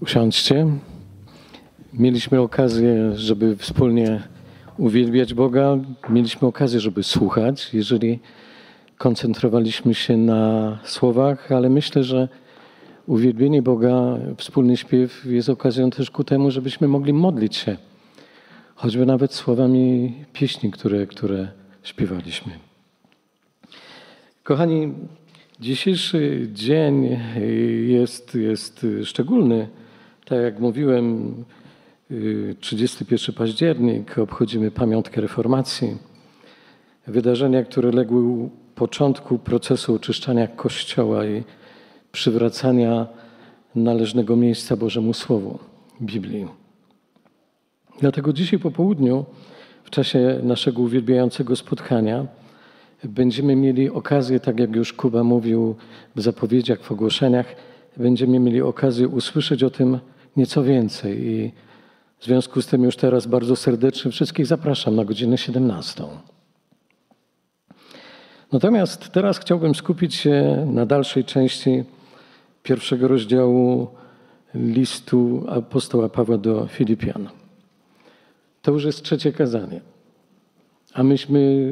Usiądźcie. Mieliśmy okazję, żeby wspólnie uwielbiać Boga. Mieliśmy okazję, żeby słuchać, jeżeli koncentrowaliśmy się na słowach, ale myślę, że uwielbienie Boga, wspólny śpiew jest okazją też ku temu, żebyśmy mogli modlić się, choćby nawet słowami pieśni, które, które śpiewaliśmy. Kochani, dzisiejszy dzień jest, jest szczególny. Tak jak mówiłem, 31 październik obchodzimy pamiątkę reformacji. Wydarzenia, które legły u początku procesu oczyszczania Kościoła i przywracania należnego miejsca Bożemu Słowu, Biblii. Dlatego dzisiaj po południu, w czasie naszego uwielbiającego spotkania, będziemy mieli okazję, tak jak już Kuba mówił w zapowiedziach, w ogłoszeniach, będziemy mieli okazję usłyszeć o tym nieco więcej. I w związku z tym już teraz bardzo serdecznie wszystkich zapraszam na godzinę 17. Natomiast teraz chciałbym skupić się na dalszej części pierwszego rozdziału listu apostoła Pawła do Filipian. To już jest trzecie kazanie. A myśmy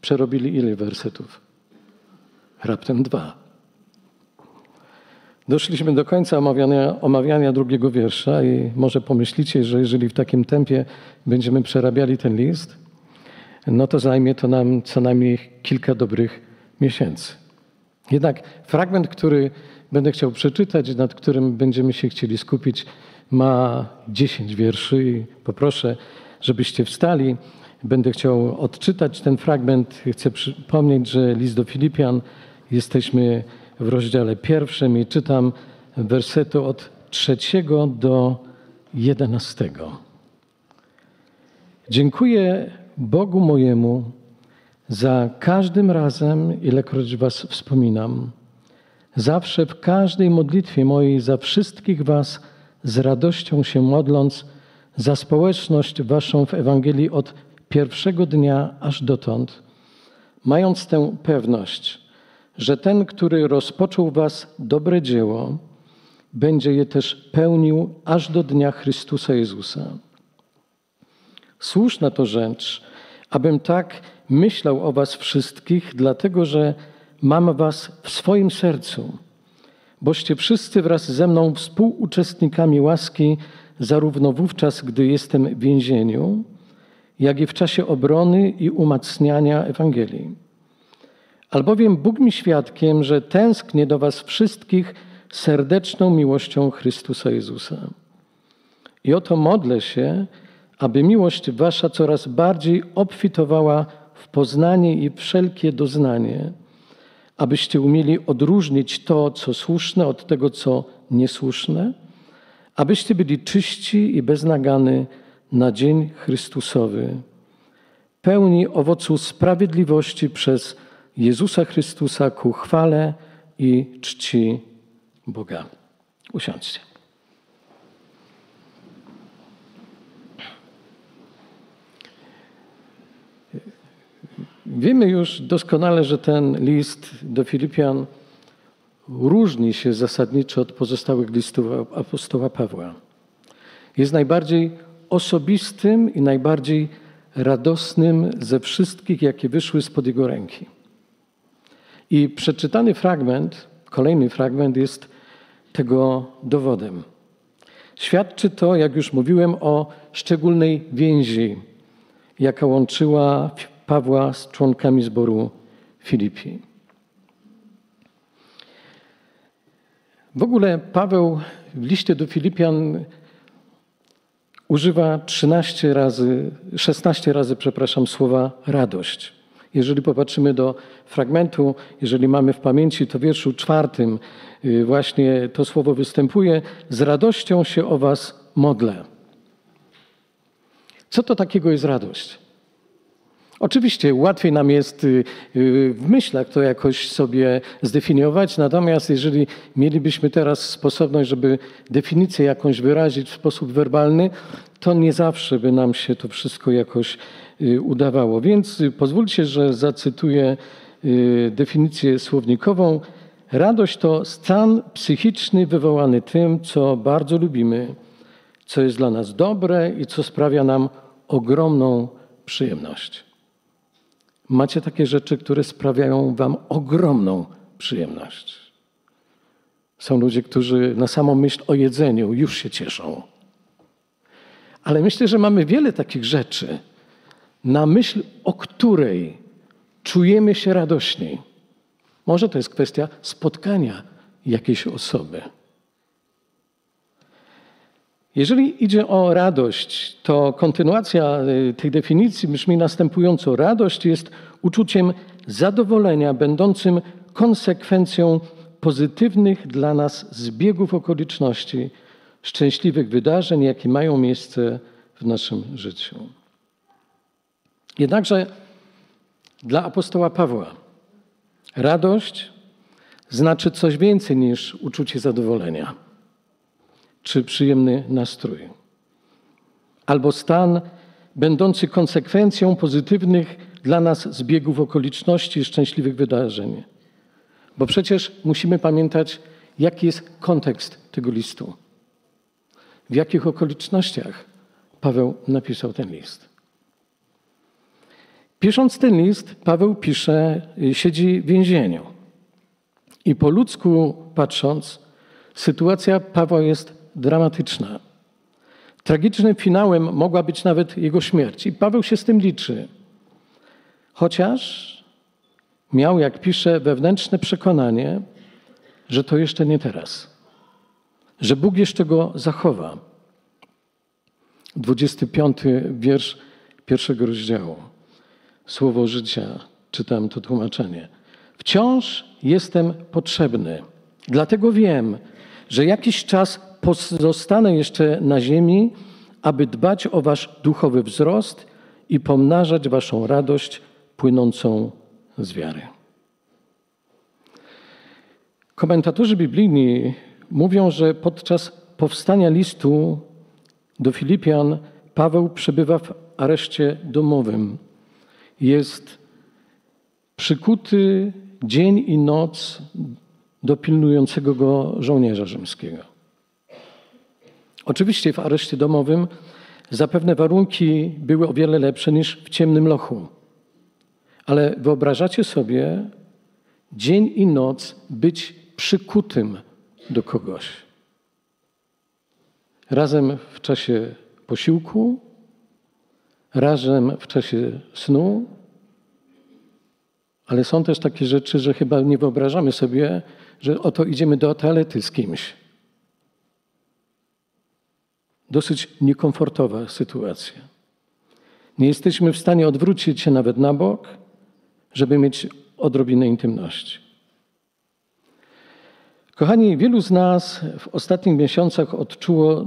przerobili ile wersetów? Raptem dwa. Doszliśmy do końca omawiania, omawiania drugiego wiersza i może pomyślicie, że jeżeli w takim tempie będziemy przerabiali ten list, no to zajmie to nam co najmniej kilka dobrych miesięcy. Jednak fragment, który będę chciał przeczytać, nad którym będziemy się chcieli skupić, ma dziesięć wierszy i poproszę, żebyście wstali. Będę chciał odczytać ten fragment. Chcę przypomnieć, że list do Filipian jesteśmy w rozdziale pierwszym i czytam wersetu od trzeciego do jedenastego. Dziękuję Bogu mojemu za każdym razem, ilekroć Was wspominam. Zawsze w każdej modlitwie mojej za wszystkich Was z radością się modląc za społeczność Waszą w Ewangelii od pierwszego dnia aż dotąd, mając tę pewność, że ten, który rozpoczął Was dobre dzieło, będzie je też pełnił aż do dnia Chrystusa Jezusa. Słuszna to rzecz, abym tak myślał o Was wszystkich, dlatego że mam Was w swoim sercu, boście wszyscy wraz ze mną współuczestnikami łaski, zarówno wówczas, gdy jestem w więzieniu, jak i w czasie obrony i umacniania Ewangelii. Albowiem Bóg mi świadkiem, że tęsknię do Was wszystkich serdeczną miłością Chrystusa Jezusa. I oto modlę się, aby miłość Wasza coraz bardziej obfitowała w poznanie i wszelkie doznanie, abyście umieli odróżnić to, co słuszne, od tego, co niesłuszne, abyście byli czyści i beznagany na dzień Chrystusowy, pełni owocu sprawiedliwości przez Jezusa Chrystusa ku chwale i czci Boga. Usiądźcie. Wiemy już doskonale, że ten list do Filipian różni się zasadniczo od pozostałych listów apostoła Pawła. Jest najbardziej osobistym i najbardziej radosnym ze wszystkich, jakie wyszły spod jego ręki. I przeczytany fragment, kolejny fragment jest tego dowodem. Świadczy to, jak już mówiłem, o szczególnej więzi, jaka łączyła Pawła z członkami zboru Filipi. W ogóle Paweł w liście do Filipian używa 13 razy, 16 razy, przepraszam, słowa radość. Jeżeli popatrzymy do fragmentu, jeżeli mamy w pamięci, to w wierszu czwartym y, właśnie to słowo występuje: Z radością się o Was modlę. Co to takiego jest radość? Oczywiście łatwiej nam jest y, y, w myślach to jakoś sobie zdefiniować, natomiast jeżeli mielibyśmy teraz sposobność, żeby definicję jakąś wyrazić w sposób werbalny, to nie zawsze by nam się to wszystko jakoś udawało. Więc pozwólcie, że zacytuję definicję słownikową. Radość to stan psychiczny wywołany tym, co bardzo lubimy, co jest dla nas dobre i co sprawia nam ogromną przyjemność. Macie takie rzeczy, które sprawiają Wam ogromną przyjemność. Są ludzie, którzy na samą myśl o jedzeniu już się cieszą. Ale myślę, że mamy wiele takich rzeczy, na myśl o której czujemy się radośniej. Może to jest kwestia spotkania jakiejś osoby. Jeżeli idzie o radość, to kontynuacja y, tej definicji brzmi następująco. Radość jest uczuciem zadowolenia, będącym konsekwencją pozytywnych dla nas zbiegów okoliczności, szczęśliwych wydarzeń, jakie mają miejsce w naszym życiu. Jednakże dla apostoła Pawła radość znaczy coś więcej niż uczucie zadowolenia czy przyjemny nastrój, albo stan będący konsekwencją pozytywnych dla nas zbiegów okoliczności i szczęśliwych wydarzeń. Bo przecież musimy pamiętać, jaki jest kontekst tego listu. W jakich okolicznościach Paweł napisał ten list. Pisząc ten list, Paweł pisze, siedzi w więzieniu. I po ludzku patrząc, sytuacja Pawła jest dramatyczna. Tragicznym finałem mogła być nawet jego śmierć. I Paweł się z tym liczy. Chociaż miał, jak pisze, wewnętrzne przekonanie, że to jeszcze nie teraz, że Bóg jeszcze go zachowa. 25 wiersz pierwszego rozdziału. Słowo życia, czytam to tłumaczenie. Wciąż jestem potrzebny, dlatego wiem, że jakiś czas pozostanę jeszcze na ziemi, aby dbać o wasz duchowy wzrost i pomnażać waszą radość płynącą z wiary. Komentatorzy biblijni mówią, że podczas powstania listu do Filipian Paweł przebywa w areszcie domowym. Jest przykuty dzień i noc do pilnującego go żołnierza rzymskiego. Oczywiście w areszcie domowym zapewne warunki były o wiele lepsze niż w ciemnym lochu. Ale wyobrażacie sobie dzień i noc być przykutym do kogoś. Razem w czasie posiłku, razem w czasie snu, ale są też takie rzeczy, że chyba nie wyobrażamy sobie, że oto idziemy do toalety z kimś. Dosyć niekomfortowa sytuacja. Nie jesteśmy w stanie odwrócić się nawet na bok, żeby mieć odrobinę intymności. Kochani, wielu z nas w ostatnich miesiącach odczuło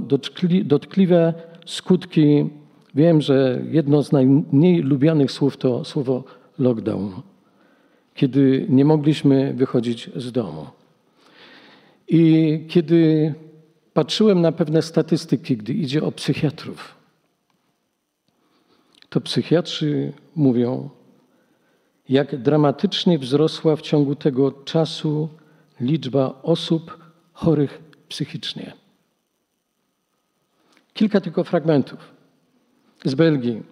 dotkliwe skutki. Wiem, że jedno z najmniej lubianych słów to słowo lockdown, kiedy nie mogliśmy wychodzić z domu. I kiedy patrzyłem na pewne statystyki, gdy idzie o psychiatrów, to psychiatrzy mówią, jak dramatycznie wzrosła w ciągu tego czasu liczba osób chorych psychicznie. Kilka tylko fragmentów. Z Belgii.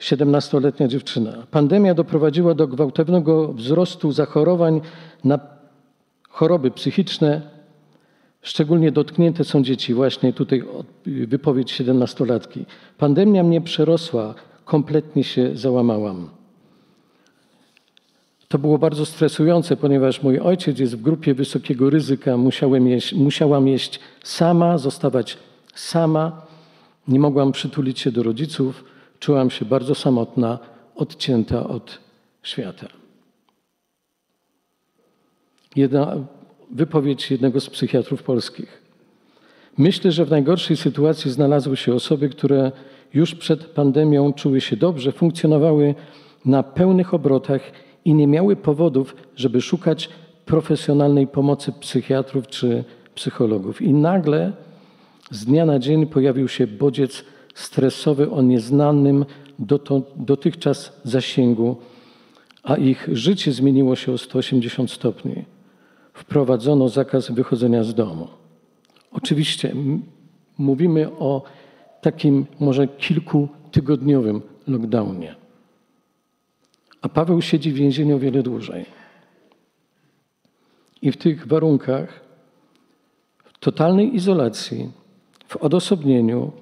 17-letnia dziewczyna. Pandemia doprowadziła do gwałtownego wzrostu zachorowań na choroby psychiczne. Szczególnie dotknięte są dzieci. Właśnie tutaj wypowiedź 17-latki. Pandemia mnie przerosła, kompletnie się załamałam. To było bardzo stresujące, ponieważ mój ojciec jest w grupie wysokiego ryzyka. Musiałem jeść, musiałam jeść sama, zostawać sama. Nie mogłam przytulić się do rodziców. Czułam się bardzo samotna, odcięta od świata. Jedna wypowiedź jednego z psychiatrów polskich. Myślę, że w najgorszej sytuacji znalazły się osoby, które już przed pandemią czuły się dobrze, funkcjonowały na pełnych obrotach i nie miały powodów, żeby szukać profesjonalnej pomocy psychiatrów czy psychologów. I nagle z dnia na dzień pojawił się bodziec stresowy o nieznanym dotychczas zasięgu, a ich życie zmieniło się o 180 stopni. wprowadzono zakaz wychodzenia z domu. Oczywiście mówimy o takim może kilkutygodniowym lockdownie. A Paweł siedzi w więzieniu o wiele dłużej. I w tych warunkach, w totalnej izolacji, w odosobnieniu,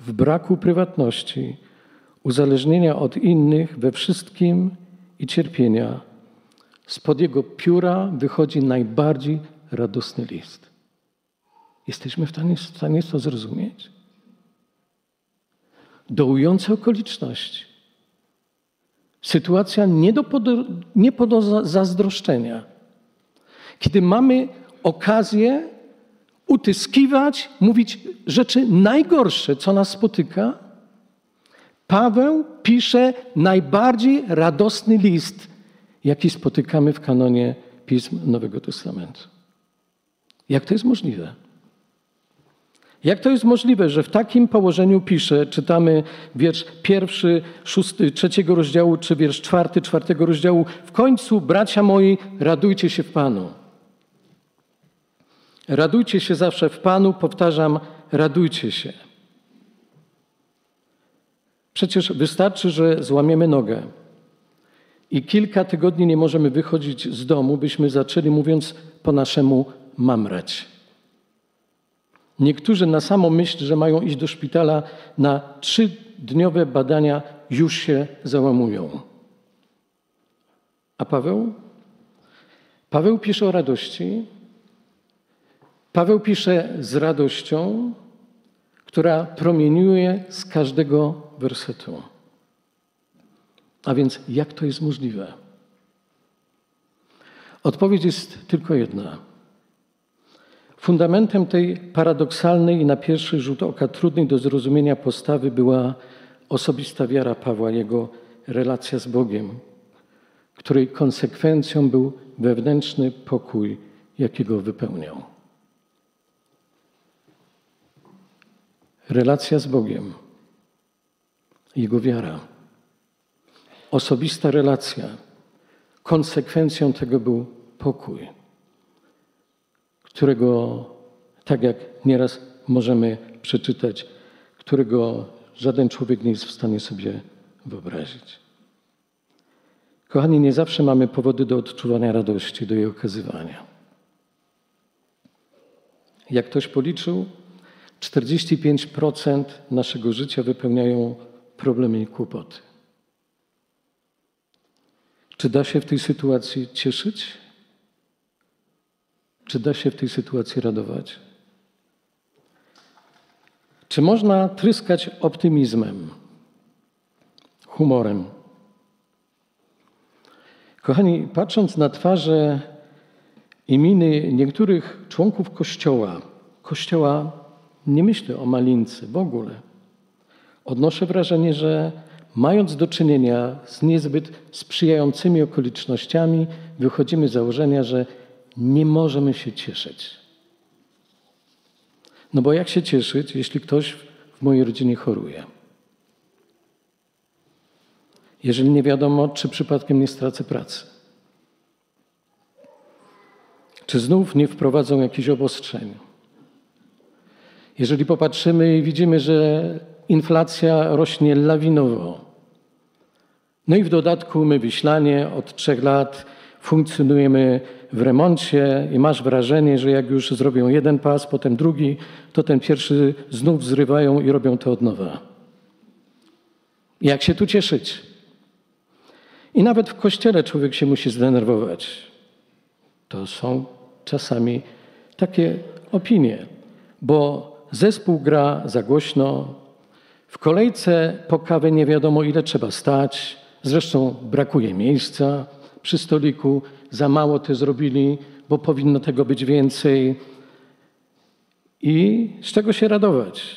w braku prywatności, uzależnienia od innych we wszystkim i cierpienia, spod jego pióra wychodzi najbardziej radosny list. Jesteśmy w stanie, stanie to zrozumieć? Dołujące okoliczności. Sytuacja nie do, pod, nie do zazdroszczenia. Kiedy mamy okazję utyskiwać, mówić rzeczy najgorsze, co nas spotyka, Paweł pisze najbardziej radosny list, jaki spotykamy w kanonie pism Nowego Testamentu. Jak to jest możliwe? Jak to jest możliwe, że w takim położeniu pisze, czytamy wiersz pierwszy, szósty, trzeciego rozdziału, czy wiersz czwarty, czwartego rozdziału, w końcu, bracia moi, radujcie się w Panu. Radujcie się zawsze w Panu, powtarzam, radujcie się. Przecież wystarczy, że złamiemy nogę i kilka tygodni nie możemy wychodzić z domu, byśmy zaczęli, mówiąc po naszemu, mamrać. Niektórzy na samą myśl, że mają iść do szpitala na trzydniowe badania, już się załamują. A Paweł? Paweł pisze o radości. Paweł pisze z radością, która promieniuje z każdego wersetu. A więc jak to jest możliwe? Odpowiedź jest tylko jedna. Fundamentem tej paradoksalnej i na pierwszy rzut oka trudnej do zrozumienia postawy była osobista wiara Pawła, jego relacja z Bogiem, której konsekwencją był wewnętrzny pokój, jakiego wypełniał. Relacja z Bogiem, jego wiara, osobista relacja. Konsekwencją tego był pokój którego, tak jak nieraz możemy przeczytać, którego żaden człowiek nie jest w stanie sobie wyobrazić. Kochani, nie zawsze mamy powody do odczuwania radości, do jej okazywania. Jak ktoś policzył, 45% naszego życia wypełniają problemy i kłopoty. Czy da się w tej sytuacji cieszyć? Czy da się w tej sytuacji radować? Czy można tryskać optymizmem, humorem? Kochani, patrząc na twarze i miny niektórych członków Kościoła, Kościoła nie myślę o malince w ogóle, odnoszę wrażenie, że mając do czynienia z niezbyt sprzyjającymi okolicznościami, wychodzimy z założenia, że nie możemy się cieszyć. No bo jak się cieszyć, jeśli ktoś w mojej rodzinie choruje? Jeżeli nie wiadomo, czy przypadkiem nie stracę pracy? Czy znów nie wprowadzą jakichś obostrzeń? Jeżeli popatrzymy i widzimy, że inflacja rośnie lawinowo, no i w dodatku my, Wiślanie, od trzech lat funkcjonujemy w remoncie i masz wrażenie, że jak już zrobią jeden pas, potem drugi, to ten pierwszy znów zrywają i robią to od nowa. Jak się tu cieszyć? I nawet w kościele człowiek się musi zdenerwować. To są czasami takie opinie, bo zespół gra za głośno, w kolejce po kawę nie wiadomo ile trzeba stać, zresztą brakuje miejsca przy stoliku, za mało to zrobili, bo powinno tego być więcej. I z czego się radować?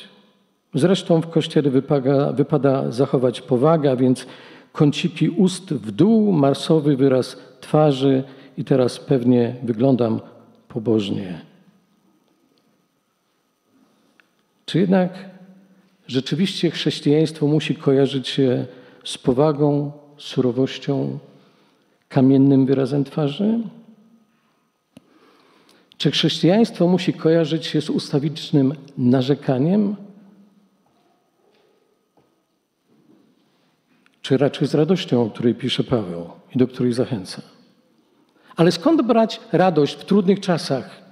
Zresztą w kościele wypada, wypada zachować powagę, więc kąciki ust w dół, marsowy wyraz twarzy i teraz pewnie wyglądam pobożnie. Czy jednak rzeczywiście chrześcijaństwo musi kojarzyć się z powagą, surowością, kamiennym wyrazem twarzy? Czy chrześcijaństwo musi kojarzyć się z ustawicznym narzekaniem? Czy raczej z radością, o której pisze Paweł i do której zachęca? Ale skąd brać radość w trudnych czasach?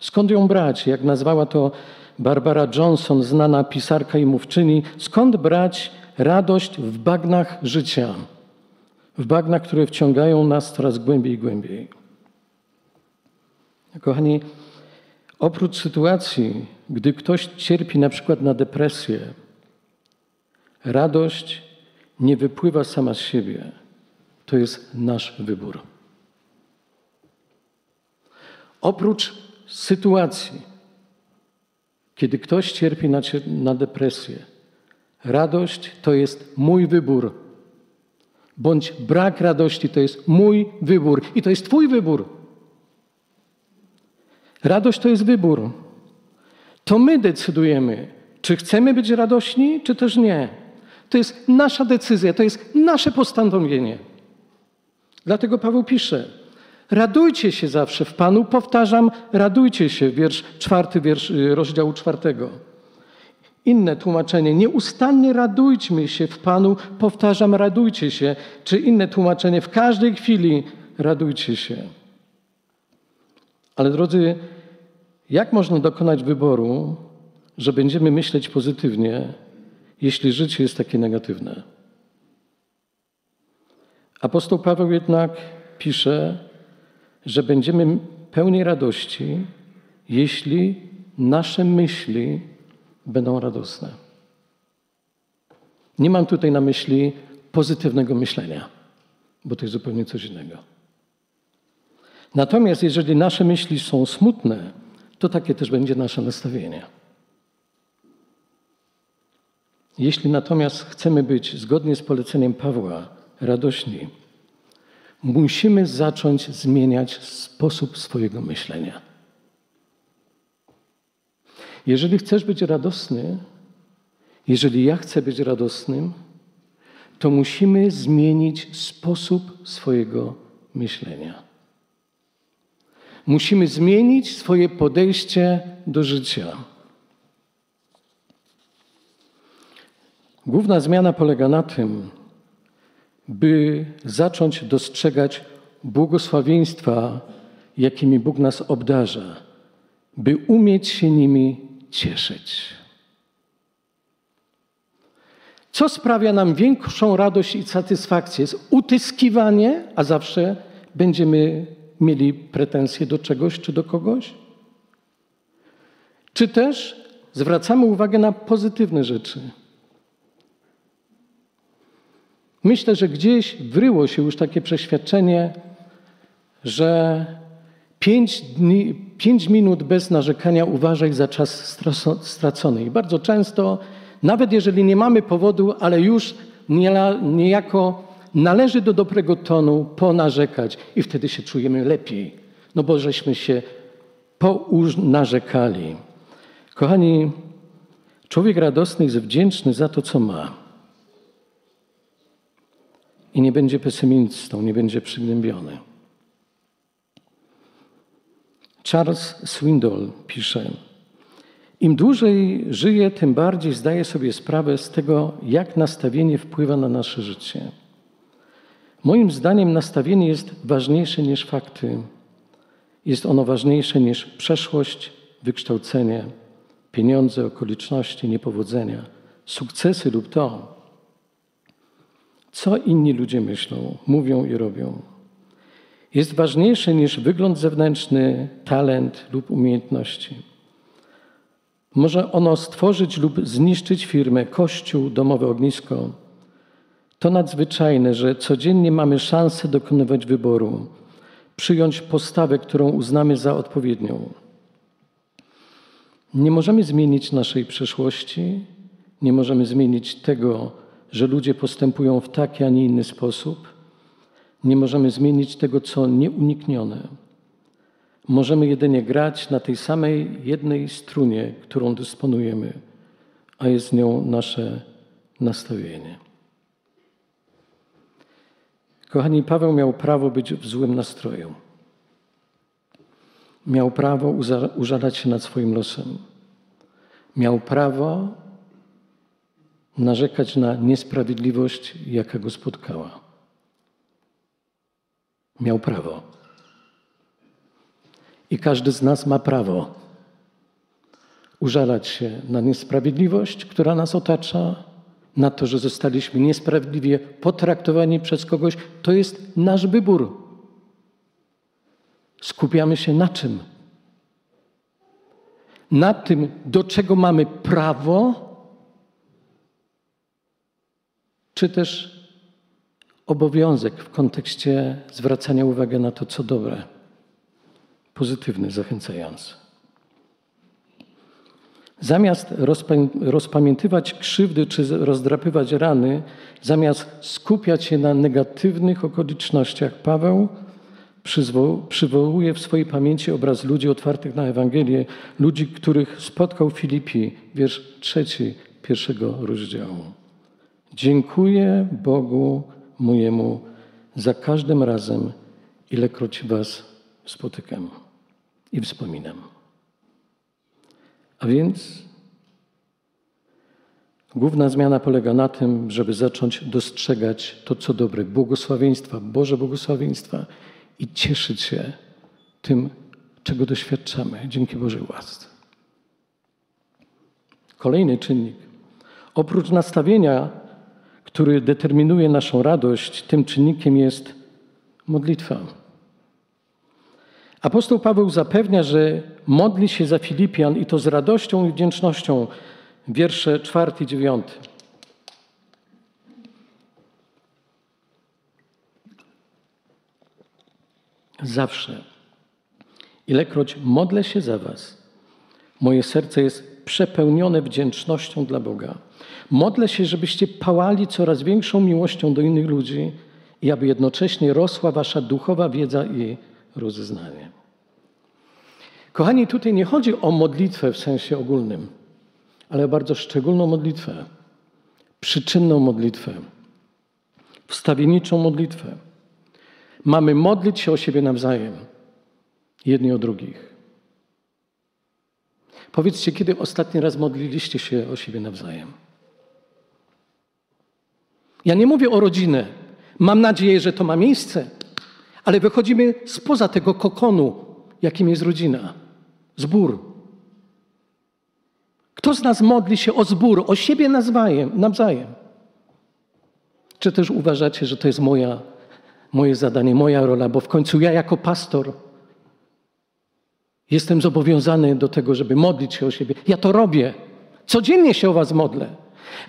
Skąd ją brać, jak nazwała to Barbara Johnson, znana pisarka i mówczyni? Skąd brać radość w bagnach życia? W bagnach, które wciągają nas coraz głębiej i głębiej. Kochani, oprócz sytuacji, gdy ktoś cierpi na przykład na depresję, radość nie wypływa sama z siebie. To jest nasz wybór. Oprócz sytuacji, kiedy ktoś cierpi na, na depresję, radość to jest mój wybór. Bądź brak radości to jest mój wybór i to jest Twój wybór. Radość to jest wybór. To my decydujemy, czy chcemy być radośni, czy też nie. To jest nasza decyzja, to jest nasze postanowienie. Dlatego Paweł pisze: Radujcie się zawsze w Panu. Powtarzam, radujcie się. Wiersz czwarty, wiersz y, rozdziału czwartego. Inne tłumaczenie. Nieustannie radujcie się w Panu. Powtarzam, radujcie się. Czy inne tłumaczenie. W każdej chwili radujcie się. Ale drodzy, jak można dokonać wyboru, że będziemy myśleć pozytywnie, jeśli życie jest takie negatywne? Apostoł Paweł jednak pisze, że będziemy pełni radości, jeśli nasze myśli będą radosne. Nie mam tutaj na myśli pozytywnego myślenia, bo to jest zupełnie coś innego. Natomiast jeżeli nasze myśli są smutne, to takie też będzie nasze nastawienie. Jeśli natomiast chcemy być zgodnie z poleceniem Pawła radośni, musimy zacząć zmieniać sposób swojego myślenia. Jeżeli chcesz być radosny, jeżeli ja chcę być radosnym, to musimy zmienić sposób swojego myślenia. Musimy zmienić swoje podejście do życia. Główna zmiana polega na tym, by zacząć dostrzegać błogosławieństwa, jakimi Bóg nas obdarza, by umieć się nimi cieszyć. Co sprawia nam większą radość i satysfakcję? Jest utyskiwanie, a zawsze będziemy mieli pretensje do czegoś czy do kogoś? Czy też zwracamy uwagę na pozytywne rzeczy? Myślę, że gdzieś wryło się już takie przeświadczenie, że pięć, dni, pięć minut bez narzekania uważaj za czas stracony. I bardzo często, nawet jeżeli nie mamy powodu, ale już niejako należy do dobrego tonu ponarzekać i wtedy się czujemy lepiej, no bo żeśmy się pounarzekali. Kochani, człowiek radosny jest wdzięczny za to, co ma i nie będzie pesymistą, nie będzie przygnębiony. Charles Swindoll pisze: Im dłużej żyję, tym bardziej zdaję sobie sprawę z tego, jak nastawienie wpływa na nasze życie. Moim zdaniem nastawienie jest ważniejsze niż fakty. Jest ono ważniejsze niż przeszłość, wykształcenie, pieniądze, okoliczności, niepowodzenia, sukcesy lub to, co inni ludzie myślą, mówią i robią. Jest ważniejsze niż wygląd zewnętrzny, talent lub umiejętności. Może ono stworzyć lub zniszczyć firmę, kościół, domowe ognisko. To nadzwyczajne, że codziennie mamy szansę dokonywać wyboru, przyjąć postawę, którą uznamy za odpowiednią. Nie możemy zmienić naszej przeszłości, nie możemy zmienić tego, że ludzie postępują w taki, a nie inny sposób. Nie możemy zmienić tego, co nieuniknione. Możemy jedynie grać na tej samej jednej strunie, którą dysponujemy, a jest nią nasze nastawienie. Kochani, Paweł miał prawo być w złym nastroju. miał prawo użalać się nad swoim losem. Miał prawo narzekać na niesprawiedliwość, jaka go spotkała. Miał prawo. I każdy z nas ma prawo użalać się na niesprawiedliwość, która nas otacza, na to, że zostaliśmy niesprawiedliwie potraktowani przez kogoś. To jest nasz wybór. Skupiamy się na czym? Na tym, do czego mamy prawo, czy też obowiązek w kontekście zwracania uwagi na to, co dobre, pozytywny, zachęcający. Zamiast rozpamiętywać krzywdy czy rozdrapywać rany, zamiast skupiać się na negatywnych okolicznościach, Paweł przywołuje w swojej pamięci obraz ludzi otwartych na Ewangelię, ludzi, których spotkał Filipi, wiersz trzeci pierwszego rozdziału. Dziękuję Bogu mojemu za każdym razem, ilekroć Was spotykam i wspominam. A więc główna zmiana polega na tym, żeby zacząć dostrzegać to, co dobre, błogosławieństwa, Boże błogosławieństwa i cieszyć się tym, czego doświadczamy dzięki Bożej łasce. Kolejny czynnik. Oprócz nastawienia, który determinuje naszą radość, tym czynnikiem jest modlitwa. Apostoł Paweł zapewnia, że modli się za Filipian i to z radością i wdzięcznością. Wiersze czwarty i dziewiąty. Zawsze, ilekroć modlę się za Was, moje serce jest przepełnione wdzięcznością dla Boga. Modlę się, żebyście pałali coraz większą miłością do innych ludzi i aby jednocześnie rosła Wasza duchowa wiedza i rozeznanie. Kochani, tutaj nie chodzi o modlitwę w sensie ogólnym, ale o bardzo szczególną modlitwę, przyczynną modlitwę, wstawienniczą modlitwę. Mamy modlić się o siebie nawzajem, jedni o drugich. Powiedzcie, kiedy ostatni raz modliliście się o siebie nawzajem? Ja nie mówię o rodzinę. Mam nadzieję, że to ma miejsce, ale wychodzimy spoza tego kokonu, jakim jest rodzina, zbór. Kto z nas modli się o zbór, o siebie nawzajem? nawzajem? Czy też uważacie, że to jest moja, moje zadanie, moja rola, bo w końcu ja jako pastor jestem zobowiązany do tego, żeby modlić się o siebie. Ja to robię. Codziennie się o Was modlę.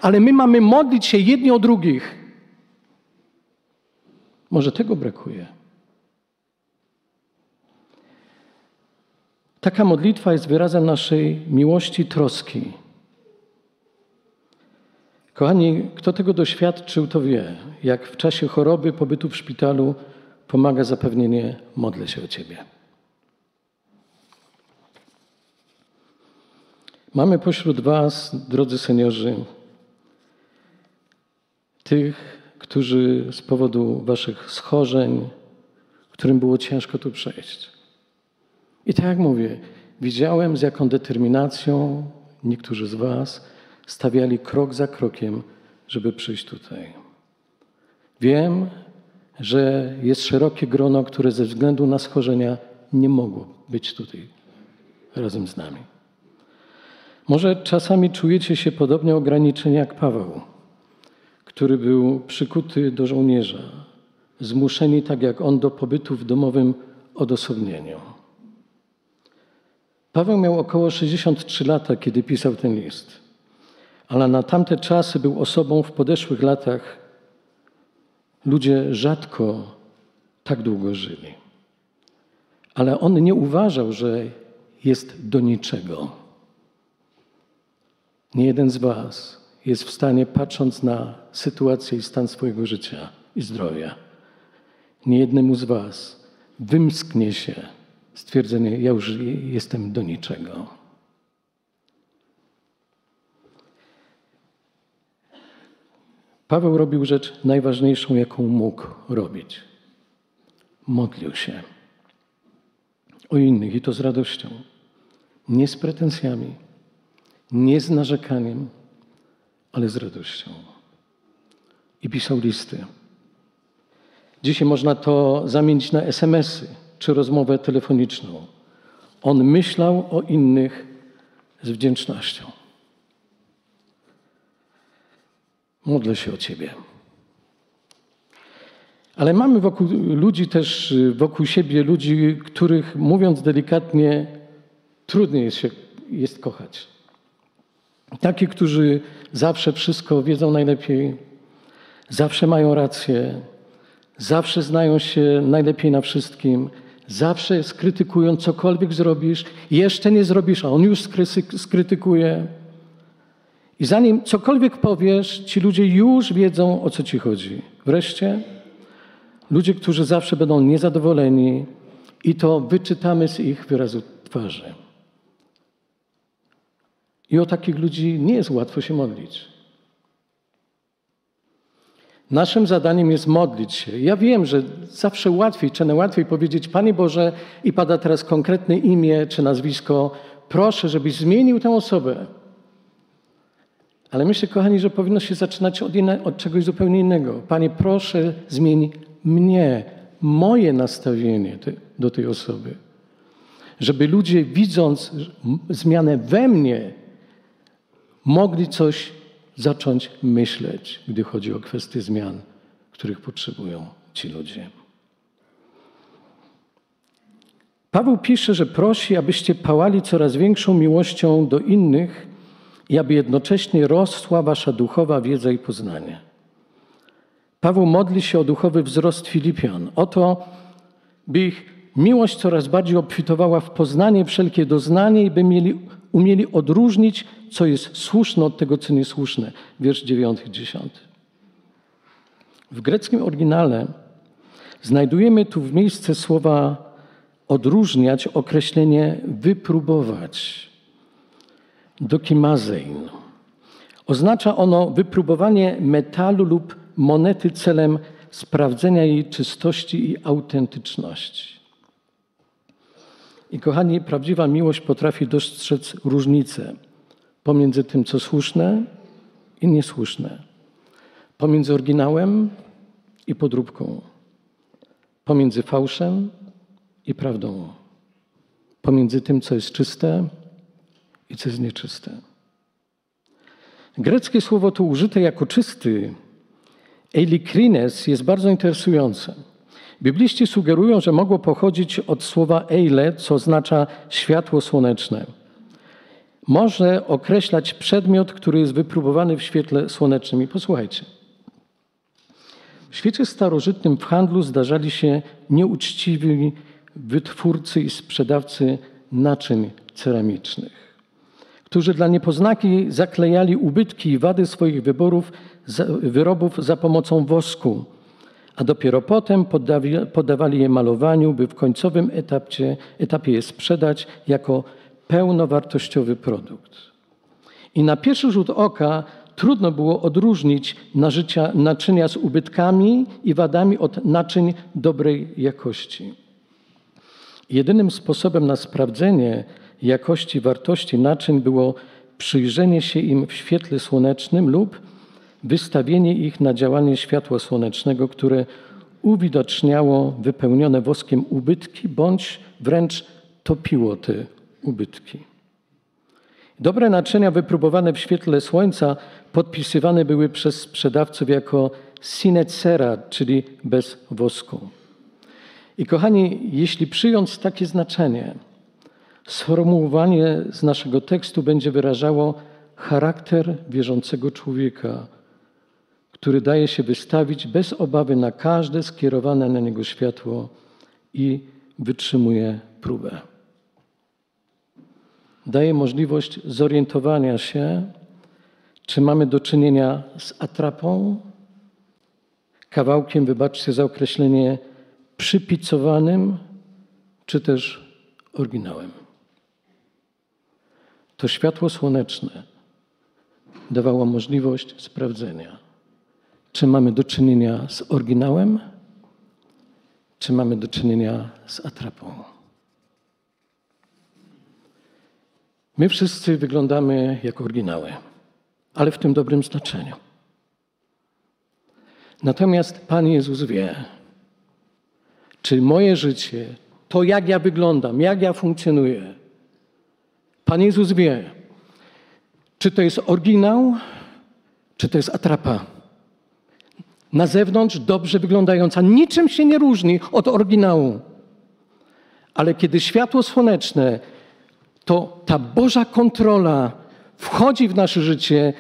Ale my mamy modlić się jedni o drugich. Może tego brakuje. Taka modlitwa jest wyrazem naszej miłości, troski. Kochani, kto tego doświadczył, to wie, jak w czasie choroby, pobytu w szpitalu pomaga zapewnienie modlę się o Ciebie. Mamy pośród Was, drodzy seniorzy, tych, którzy z powodu Waszych schorzeń, którym było ciężko tu przejść, i tak jak mówię, widziałem z jaką determinacją niektórzy z Was stawiali krok za krokiem, żeby przyjść tutaj. Wiem, że jest szerokie grono, które ze względu na schorzenia nie mogło być tutaj razem z nami. Może czasami czujecie się podobnie ograniczeni jak Paweł, który był przykuty do żołnierza, zmuszeni tak jak on do pobytu w domowym odosobnieniu. Paweł miał około 63 lata, kiedy pisał ten list, ale na tamte czasy był osobą w podeszłych latach. Ludzie rzadko tak długo żyli. Ale on nie uważał, że jest do niczego. Nie jeden z Was jest w stanie, patrząc na sytuację i stan swojego życia i zdrowia, nie jednemu z Was wymsknie się stwierdzenie, ja już jestem do niczego. Paweł robił rzecz najważniejszą, jaką mógł robić. Modlił się. o innych i to z radością. Nie z pretensjami, nie z narzekaniem, ale z radością. I pisał listy. Dzisiaj można to zamienić na SMS-y czy rozmowę telefoniczną. On myślał o innych z wdzięcznością. Modlę się o Ciebie. Ale mamy wokół ludzi też, wokół siebie ludzi, których mówiąc delikatnie, trudniej jest, się, jest kochać. Taki, którzy zawsze wszystko wiedzą najlepiej, zawsze mają rację, zawsze znają się najlepiej na wszystkim, zawsze skrytykują cokolwiek zrobisz, jeszcze nie zrobisz, a on już skrytykuje. I zanim cokolwiek powiesz, ci ludzie już wiedzą, o co ci chodzi. Wreszcie ludzie, którzy zawsze będą niezadowoleni i to wyczytamy z ich wyrazu twarzy. I o takich ludzi nie jest łatwo się modlić. Naszym zadaniem jest modlić się. Ja wiem, że zawsze łatwiej, czy łatwiej powiedzieć, Panie Boże, i pada teraz konkretne imię czy nazwisko, proszę, żebyś zmienił tę osobę. Ale myślę, kochani, że powinno się zaczynać od, inne, od czegoś zupełnie innego. Panie, proszę, zmień mnie, moje nastawienie do tej osoby. Żeby ludzie, widząc zmianę we mnie, mogli coś zacząć myśleć, gdy chodzi o kwestie zmian, których potrzebują ci ludzie. Paweł pisze, że prosi, abyście pałali coraz większą miłością do innych i aby jednocześnie rosła wasza duchowa wiedza i poznanie. Paweł modli się o duchowy wzrost Filipian, o to, by ich miłość coraz bardziej obfitowała w poznanie, wszelkie doznanie i by mieli, umieli odróżnić, co jest słuszne od tego, co niesłuszne. Wiersz 9 i 10. W greckim oryginale znajdujemy tu w miejsce słowa odróżniać określenie wypróbować. Dokimazein. Oznacza ono wypróbowanie metalu lub monety celem sprawdzenia jej czystości i autentyczności. I kochani, prawdziwa miłość potrafi dostrzec różnicę pomiędzy tym, co słuszne i niesłuszne, pomiędzy oryginałem i podróbką, pomiędzy fałszem i prawdą, pomiędzy tym, co jest czyste i co jest nieczyste. Greckie słowo tu użyte jako czysty, eilikrines, jest bardzo interesujące. Bibliści sugerują, że mogło pochodzić od słowa eile, co oznacza światło słoneczne. Może określać przedmiot, który jest wypróbowany w świetle słonecznym. I posłuchajcie. W świecie starożytnym w handlu zdarzali się nieuczciwi wytwórcy i sprzedawcy naczyń ceramicznych, którzy dla niepoznaki zaklejali ubytki i wady swoich wyborów, wyrobów za pomocą wosku a dopiero potem poddawali je malowaniu, by w końcowym etapie, etapie je sprzedać jako pełnowartościowy produkt. I na pierwszy rzut oka trudno było odróżnić nażycia, naczynia z ubytkami i wadami od naczyń dobrej jakości. Jedynym sposobem na sprawdzenie jakości, wartości naczyń było przyjrzenie się im w świetle słonecznym lub wystawienie ich na działanie światła słonecznego, które uwidoczniało wypełnione woskiem ubytki, bądź wręcz topiło te ubytki. Dobre naczynia wypróbowane w świetle słońca podpisywane były przez sprzedawców jako sinecera, czyli bez wosku. I kochani, jeśli przyjąć takie znaczenie, sformułowanie z naszego tekstu będzie wyrażało charakter wierzącego człowieka, który daje się wystawić bez obawy na każde skierowane na niego światło i wytrzymuje próbę. Daje możliwość zorientowania się, czy mamy do czynienia z atrapą, kawałkiem, wybaczcie za określenie, przypicowanym, czy też oryginałem. To światło słoneczne dawało możliwość sprawdzenia czy mamy do czynienia z oryginałem, czy mamy do czynienia z atrapą. My wszyscy wyglądamy jak oryginały, ale w tym dobrym znaczeniu. Natomiast Pan Jezus wie, czy moje życie, to jak ja wyglądam, jak ja funkcjonuję, Pan Jezus wie, czy to jest oryginał, czy to jest atrapa. Na zewnątrz dobrze wyglądająca, niczym się nie różni od oryginału. Ale kiedy światło słoneczne, to ta Boża kontrola wchodzi w nasze życie,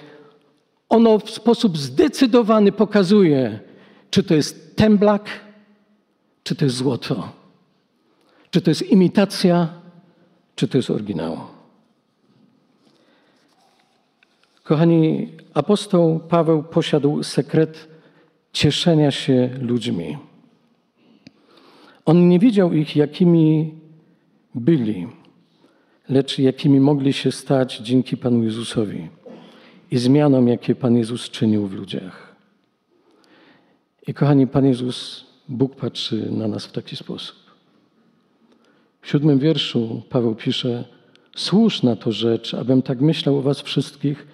ono w sposób zdecydowany pokazuje, czy to jest temblak, czy to jest złoto, czy to jest imitacja, czy to jest oryginał. Kochani, apostoł Paweł posiadł sekret cieszenia się ludźmi. On nie widział ich, jakimi byli, lecz jakimi mogli się stać dzięki Panu Jezusowi i zmianom, jakie Pan Jezus czynił w ludziach. I kochani, Pan Jezus, Bóg patrzy na nas w taki sposób. W siódmym wierszu Paweł pisze: Słuszna to rzecz, abym tak myślał o Was wszystkich,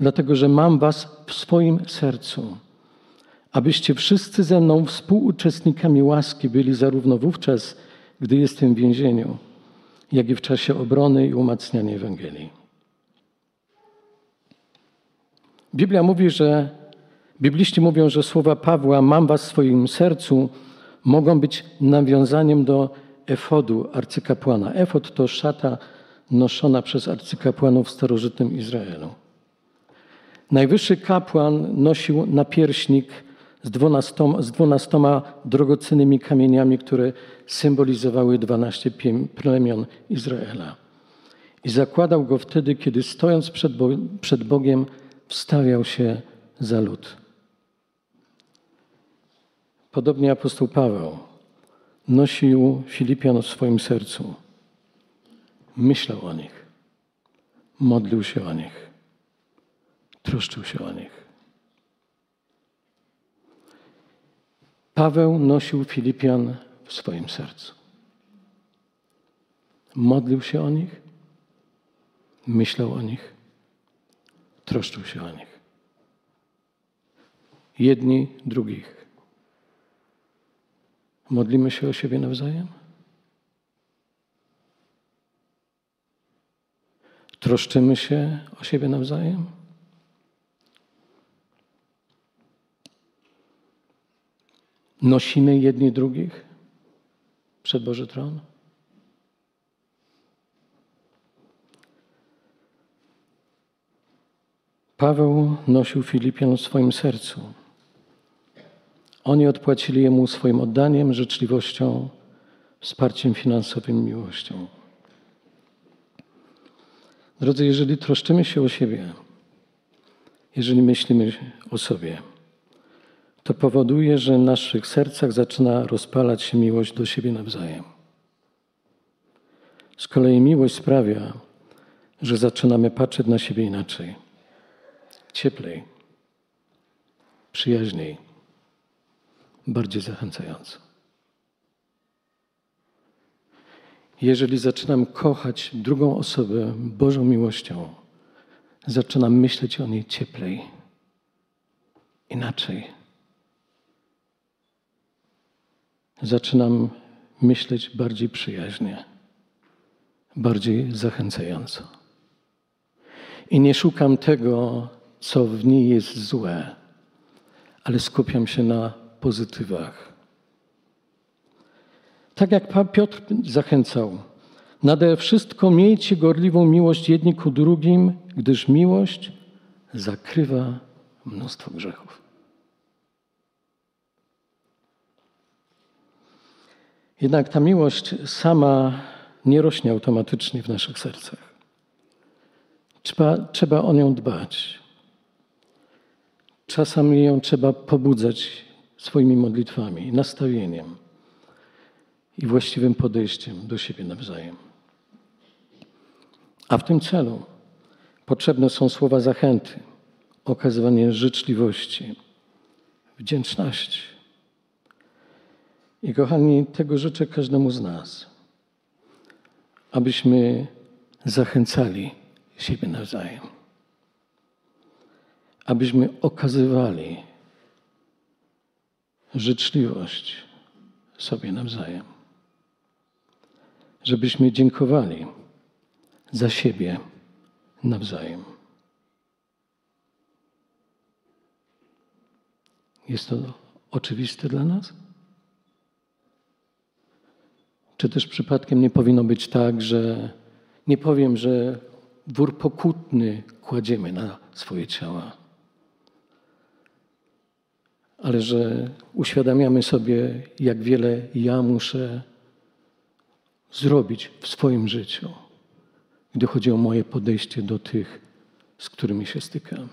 dlatego że mam Was w swoim sercu, abyście wszyscy ze mną współuczestnikami łaski byli zarówno wówczas, gdy jestem w więzieniu, jak i w czasie obrony i umacniania Ewangelii. Biblia mówi, że bibliści mówią, że słowa Pawła mam was w swoim sercu mogą być nawiązaniem do efodu arcykapłana. Efod to szata noszona przez arcykapłanów w starożytnym Izraelu. Najwyższy kapłan nosił napierśnik z dwunastoma, z dwunastoma drogocennymi kamieniami, które symbolizowały dwanaście plemion Izraela. I zakładał go wtedy, kiedy stojąc przed, Bo przed Bogiem wstawiał się za lud. Podobnie apostoł Paweł nosił Filipian w swoim sercu. Myślał o nich, modlił się o nich, troszczył się o nich. Paweł nosił Filipian w swoim sercu. Modlił się o nich, myślał o nich, troszczył się o nich. Jedni drugich. Modlimy się o siebie nawzajem? Troszczymy się o siebie nawzajem? Nosimy jedni drugich przed Boży Tron? Paweł nosił Filipian w swoim sercu. Oni odpłacili jemu swoim oddaniem, życzliwością, wsparciem finansowym, miłością. Drodzy, jeżeli troszczymy się o siebie, jeżeli myślimy o sobie, to powoduje, że w naszych sercach zaczyna rozpalać się miłość do siebie nawzajem. Z kolei miłość sprawia, że zaczynamy patrzeć na siebie inaczej, cieplej, przyjaźniej, bardziej zachęcająco. Jeżeli zaczynam kochać drugą osobę Bożą miłością, zaczynam myśleć o niej cieplej, inaczej zaczynam myśleć bardziej przyjaźnie, bardziej zachęcająco. I nie szukam tego, co w niej jest złe, ale skupiam się na pozytywach. Tak jak Piotr zachęcał, nade wszystko miejcie gorliwą miłość jedni ku drugim, gdyż miłość zakrywa mnóstwo grzechów. Jednak ta miłość sama nie rośnie automatycznie w naszych sercach. Trzeba, trzeba o nią dbać. Czasami ją trzeba pobudzać swoimi modlitwami, nastawieniem i właściwym podejściem do siebie nawzajem. A w tym celu potrzebne są słowa zachęty, okazywanie życzliwości, wdzięczności i kochani, tego życzę każdemu z nas, abyśmy zachęcali siebie nawzajem. Abyśmy okazywali życzliwość sobie nawzajem. Żebyśmy dziękowali za siebie nawzajem. Jest to oczywiste dla nas? Czy też przypadkiem nie powinno być tak, że nie powiem, że wór pokutny kładziemy na swoje ciała, ale że uświadamiamy sobie, jak wiele ja muszę zrobić w swoim życiu, gdy chodzi o moje podejście do tych, z którymi się stykam.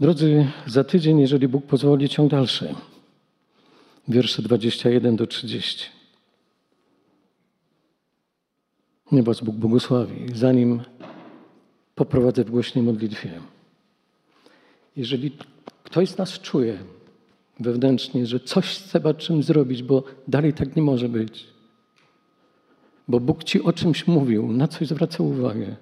Drodzy, za tydzień, jeżeli Bóg pozwoli, ciąg dalszy. Wiersze 21 do 30. Niech Was Bóg błogosławi. Zanim poprowadzę w głośnej modlitwie. Jeżeli ktoś z nas czuje wewnętrznie, że coś trzeba czym zrobić, bo dalej tak nie może być, bo Bóg Ci o czymś mówił, na coś zwraca uwagę,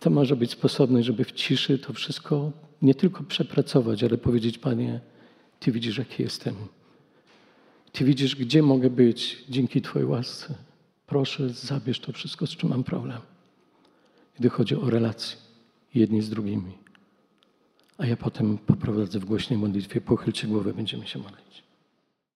to może być sposobny, żeby w ciszy to wszystko nie tylko przepracować, ale powiedzieć, Panie, Ty widzisz, jaki jestem. Ty widzisz, gdzie mogę być dzięki Twojej łasce. Proszę, zabierz to wszystko, z czym mam problem. Gdy chodzi o relacje jedni z drugimi. A ja potem poprowadzę w głośnej modlitwie. Pochylcie głowę, będziemy się modlić.